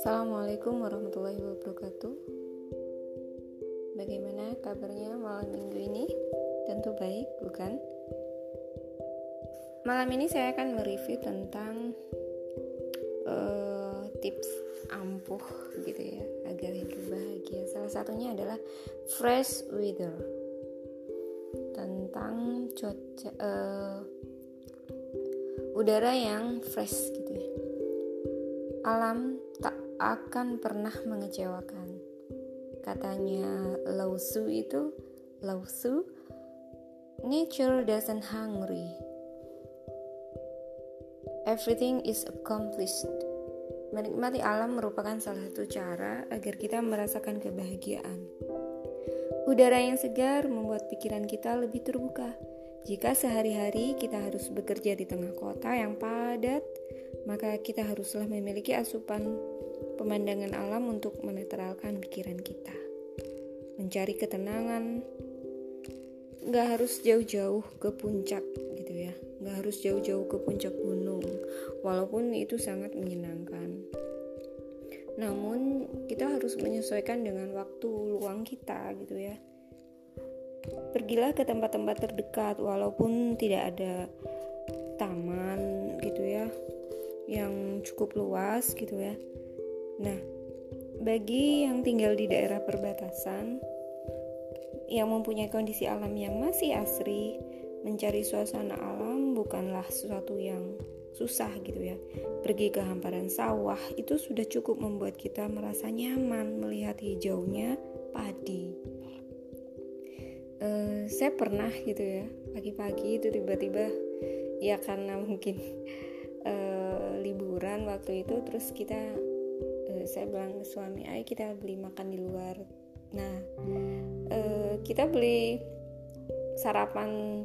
Assalamualaikum warahmatullahi wabarakatuh. Bagaimana kabarnya malam minggu ini? Tentu baik, bukan? Malam ini saya akan mereview tentang uh, tips ampuh gitu ya agar hidup bahagia. Salah satunya adalah fresh weather tentang cuaca uh, udara yang fresh gitu ya. Alam tak akan pernah mengecewakan. Katanya Lausu itu Lausu Nature doesn't hungry. Everything is accomplished. Menikmati alam merupakan salah satu cara agar kita merasakan kebahagiaan. Udara yang segar membuat pikiran kita lebih terbuka. Jika sehari-hari kita harus bekerja di tengah kota yang padat, maka kita haruslah memiliki asupan pemandangan alam untuk menetralkan pikiran kita. Mencari ketenangan, nggak harus jauh-jauh ke puncak gitu ya, nggak harus jauh-jauh ke puncak gunung, walaupun itu sangat menyenangkan. Namun kita harus menyesuaikan dengan waktu luang kita gitu ya. Pergilah ke tempat-tempat terdekat walaupun tidak ada taman gitu ya yang cukup luas gitu ya. Nah, bagi yang tinggal di daerah perbatasan yang mempunyai kondisi alam yang masih asri, mencari suasana alam bukanlah sesuatu yang susah gitu ya. Pergi ke hamparan sawah itu sudah cukup membuat kita merasa nyaman melihat hijaunya padi. Saya pernah gitu ya pagi-pagi itu tiba-tiba ya karena mungkin uh, liburan waktu itu terus kita uh, saya bilang ke suami ayo kita beli makan di luar. Nah uh, kita beli sarapan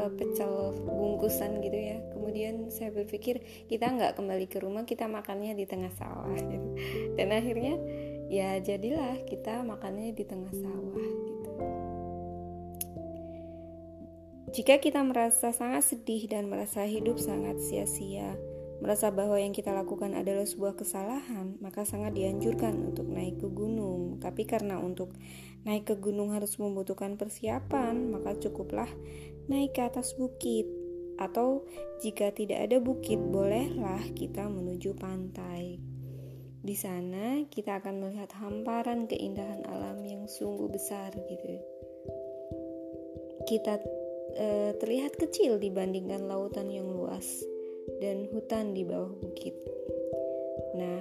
uh, pecel bungkusan gitu ya. Kemudian saya berpikir kita nggak kembali ke rumah kita makannya di tengah sawah. Gitu. dan akhirnya ya jadilah kita makannya di tengah sawah. gitu jika kita merasa sangat sedih dan merasa hidup sangat sia-sia merasa bahwa yang kita lakukan adalah sebuah kesalahan, maka sangat dianjurkan untuk naik ke gunung. Tapi karena untuk naik ke gunung harus membutuhkan persiapan, maka cukuplah naik ke atas bukit. Atau jika tidak ada bukit, bolehlah kita menuju pantai. Di sana kita akan melihat hamparan keindahan alam yang sungguh besar gitu. Kita e, terlihat kecil dibandingkan lautan yang luas dan hutan di bawah bukit. Nah,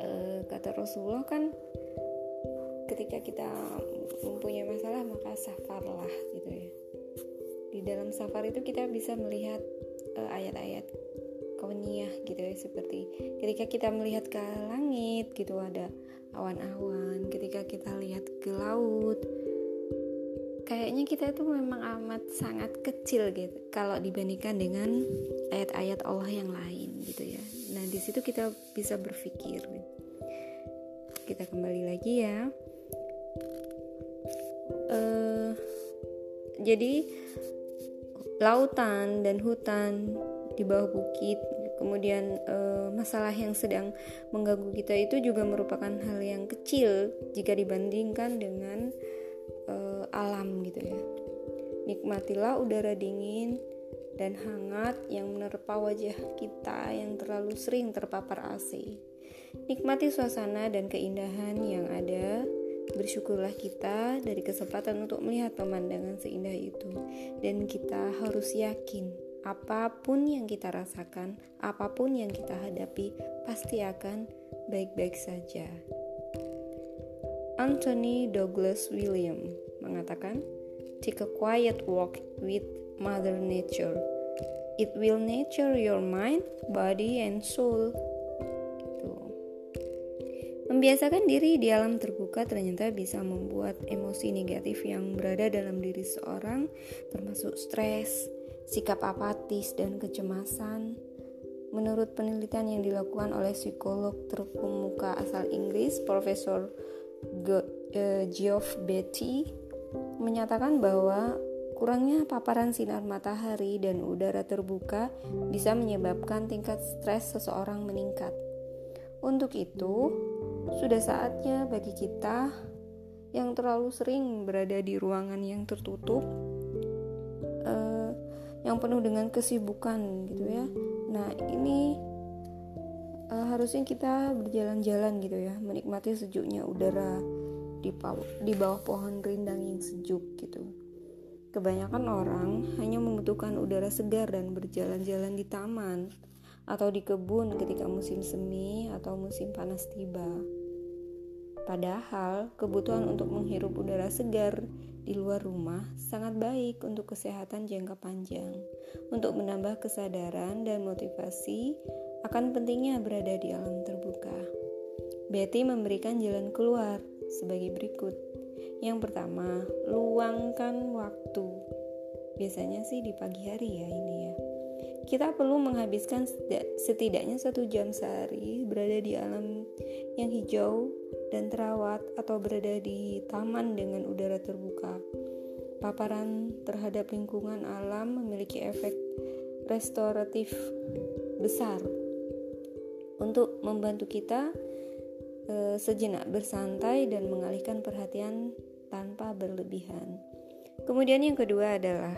e, kata Rasulullah kan ketika kita mempunyai masalah maka safarlah gitu ya. Di dalam safar itu kita bisa melihat e, ayat-ayat kauniyah gitu ya seperti ketika kita melihat ke langit gitu ada awan-awan, ketika kita lihat ke laut kayaknya kita itu memang amat sangat kecil gitu kalau dibandingkan dengan ayat-ayat Allah yang lain gitu ya. Nah di situ kita bisa berpikir. Kita kembali lagi ya. Uh, jadi lautan dan hutan di bawah bukit kemudian uh, masalah yang sedang mengganggu kita itu juga merupakan hal yang kecil jika dibandingkan dengan alam gitu ya. Nikmatilah udara dingin dan hangat yang menerpa wajah kita yang terlalu sering terpapar AC. Nikmati suasana dan keindahan yang ada. Bersyukurlah kita dari kesempatan untuk melihat pemandangan seindah itu, dan kita harus yakin apa pun yang kita rasakan, apa pun yang kita hadapi, pasti akan baik-baik saja. Anthony Douglas William mengatakan, "Take a quiet walk with Mother Nature. It will nature your mind, body, and soul." Gitu. Membiasakan diri di alam terbuka ternyata bisa membuat emosi negatif yang berada dalam diri seorang, termasuk stres, sikap apatis, dan kecemasan, Menurut penelitian yang dilakukan oleh psikolog terkemuka asal Inggris, Profesor uh, Geoff Betty menyatakan bahwa Kurangnya paparan sinar matahari dan udara terbuka bisa menyebabkan tingkat stres seseorang meningkat. Untuk itu, sudah saatnya bagi kita yang terlalu sering berada di ruangan yang tertutup, uh, yang penuh dengan kesibukan, gitu ya. Nah, ini uh, harusnya kita berjalan-jalan gitu ya, menikmati sejuknya udara di, di bawah pohon rindang yang sejuk gitu. Kebanyakan orang hanya membutuhkan udara segar dan berjalan-jalan di taman atau di kebun ketika musim semi atau musim panas tiba. Padahal, kebutuhan untuk menghirup udara segar di luar rumah sangat baik untuk kesehatan jangka panjang, untuk menambah kesadaran dan motivasi akan pentingnya berada di alam terbuka. Betty memberikan jalan keluar sebagai berikut. Yang pertama, luangkan waktu. Biasanya sih di pagi hari ya ini ya. Kita perlu menghabiskan setidaknya satu jam sehari berada di alam yang hijau dan terawat atau berada di taman dengan udara terbuka. Paparan terhadap lingkungan alam memiliki efek restoratif besar untuk membantu kita e, sejenak bersantai dan mengalihkan perhatian tanpa berlebihan. Kemudian yang kedua adalah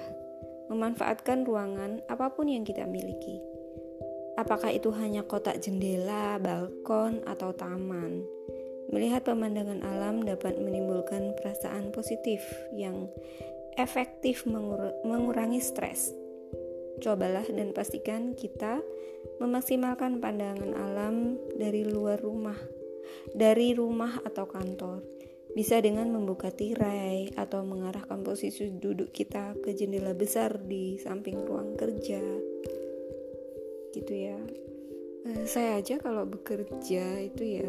memanfaatkan ruangan apa pun yang kita miliki. Apakah itu hanya kotak jendela, balkon, atau taman? Melihat pemandangan alam dapat menimbulkan perasaan positif yang efektif mengur mengurangi stres. Cobalah dan pastikan kita memaksimalkan pandangan alam dari luar rumah, dari rumah atau kantor. Bisa dengan membuka tirai atau mengarahkan posisi duduk kita ke jendela besar di samping ruang kerja. Gitu ya. Eh, saya aja kalau bekerja itu ya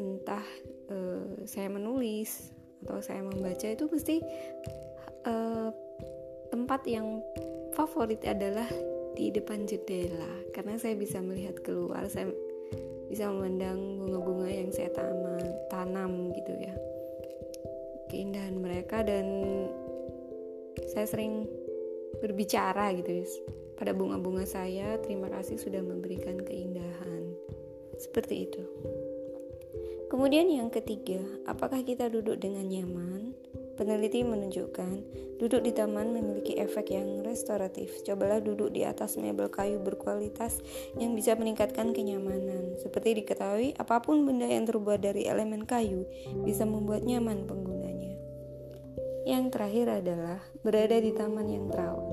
entah uh, saya menulis atau saya membaca itu pasti uh, tempat yang favorit adalah di depan jendela karena saya bisa melihat keluar saya bisa memandang bunga-bunga yang saya tanam tanam gitu ya. Keindahan mereka dan saya sering berbicara gitu ya, pada bunga-bunga saya. Terima kasih sudah memberikan keindahan. Seperti itu. Kemudian yang ketiga apakah kita duduk dengan nyaman Peneliti menunjukkan duduk di taman memiliki efek yang restoratif. Cobalah duduk di atas mebel kayu berkualitas yang bisa meningkatkan kenyamanan. Seperti diketahui, apa pun benda yang terbuat dari elemen kayu bisa membuat nyaman penggunanya. Yang terakhir adalah berada di taman yang terawat.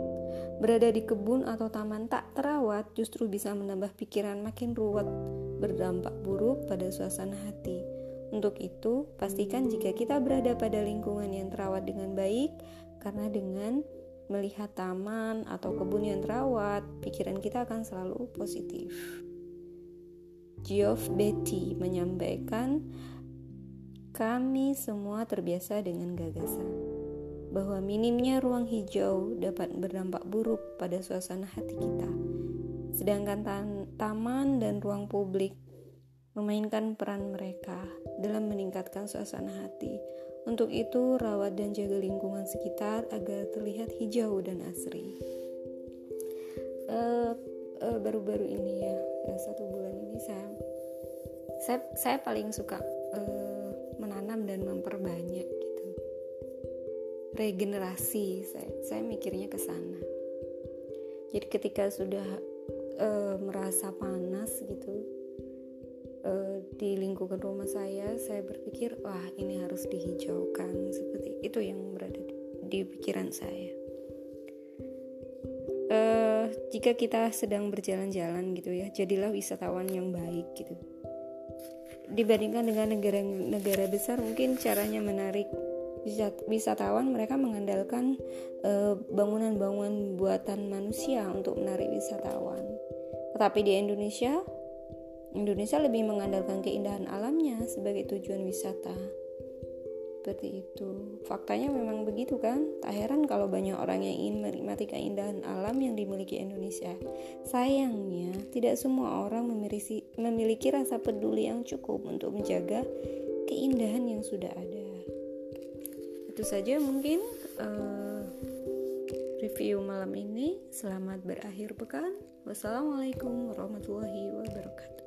Berada di kebun atau taman tak terawat justru bisa menambah pikiran makin ruwet, berdampak buruk pada suasana hati. Untuk itu, pastikan jika kita berada pada lingkungan yang terawat dengan baik, karena dengan melihat taman atau kebun yang terawat, pikiran kita akan selalu positif. Geoff Betty menyampaikan, kami semua terbiasa dengan gagasan bahwa minimnya ruang hijau dapat berdampak buruk pada suasana hati kita. Sedangkan taman dan ruang publik memainkan peran mereka dalam meningkatkan suasana hati. Untuk itu, rawat dan jaga lingkungan sekitar agar terlihat hijau dan asri. Uh, uh, baru-baru ini ya, ya, satu bulan ini saya saya, saya paling suka uh, menanam dan memperbanyak gitu. Regenerasi, saya, saya mikirnya ke sana. Jadi ketika sudah merasa panas gitu, di lingkungan rumah saya saya berpikir wah ini harus dihijaukan. Seperti itu yang berada di, di pikiran saya. Uh, jika kita sedang berjalan-jalan gitu ya jadilah wisatawan yang baik gitu. Dibandingkan dengan negara-negara besar mungkin caranya menarik wisatawan mereka mengandalkan eh, bangunan-bangunan buatan manusia untuk menarik wisatawan. Tetapi di Indonesia Indonesia lebih mengandalkan keindahan alamnya sebagai tujuan wisata. Seperti itu. Faktanya memang begitu kan? Tak heran kalau banyak orang yang ingin menikmati keindahan alam yang dimiliki Indonesia. Sayangnya, tidak semua orang memiliki, memiliki rasa peduli yang cukup untuk menjaga keindahan yang sudah ada. Itu saja mungkin uh, review malam ini. Selamat berakhir pekan. Wassalamualaikum warahmatullahi wabarakatuh.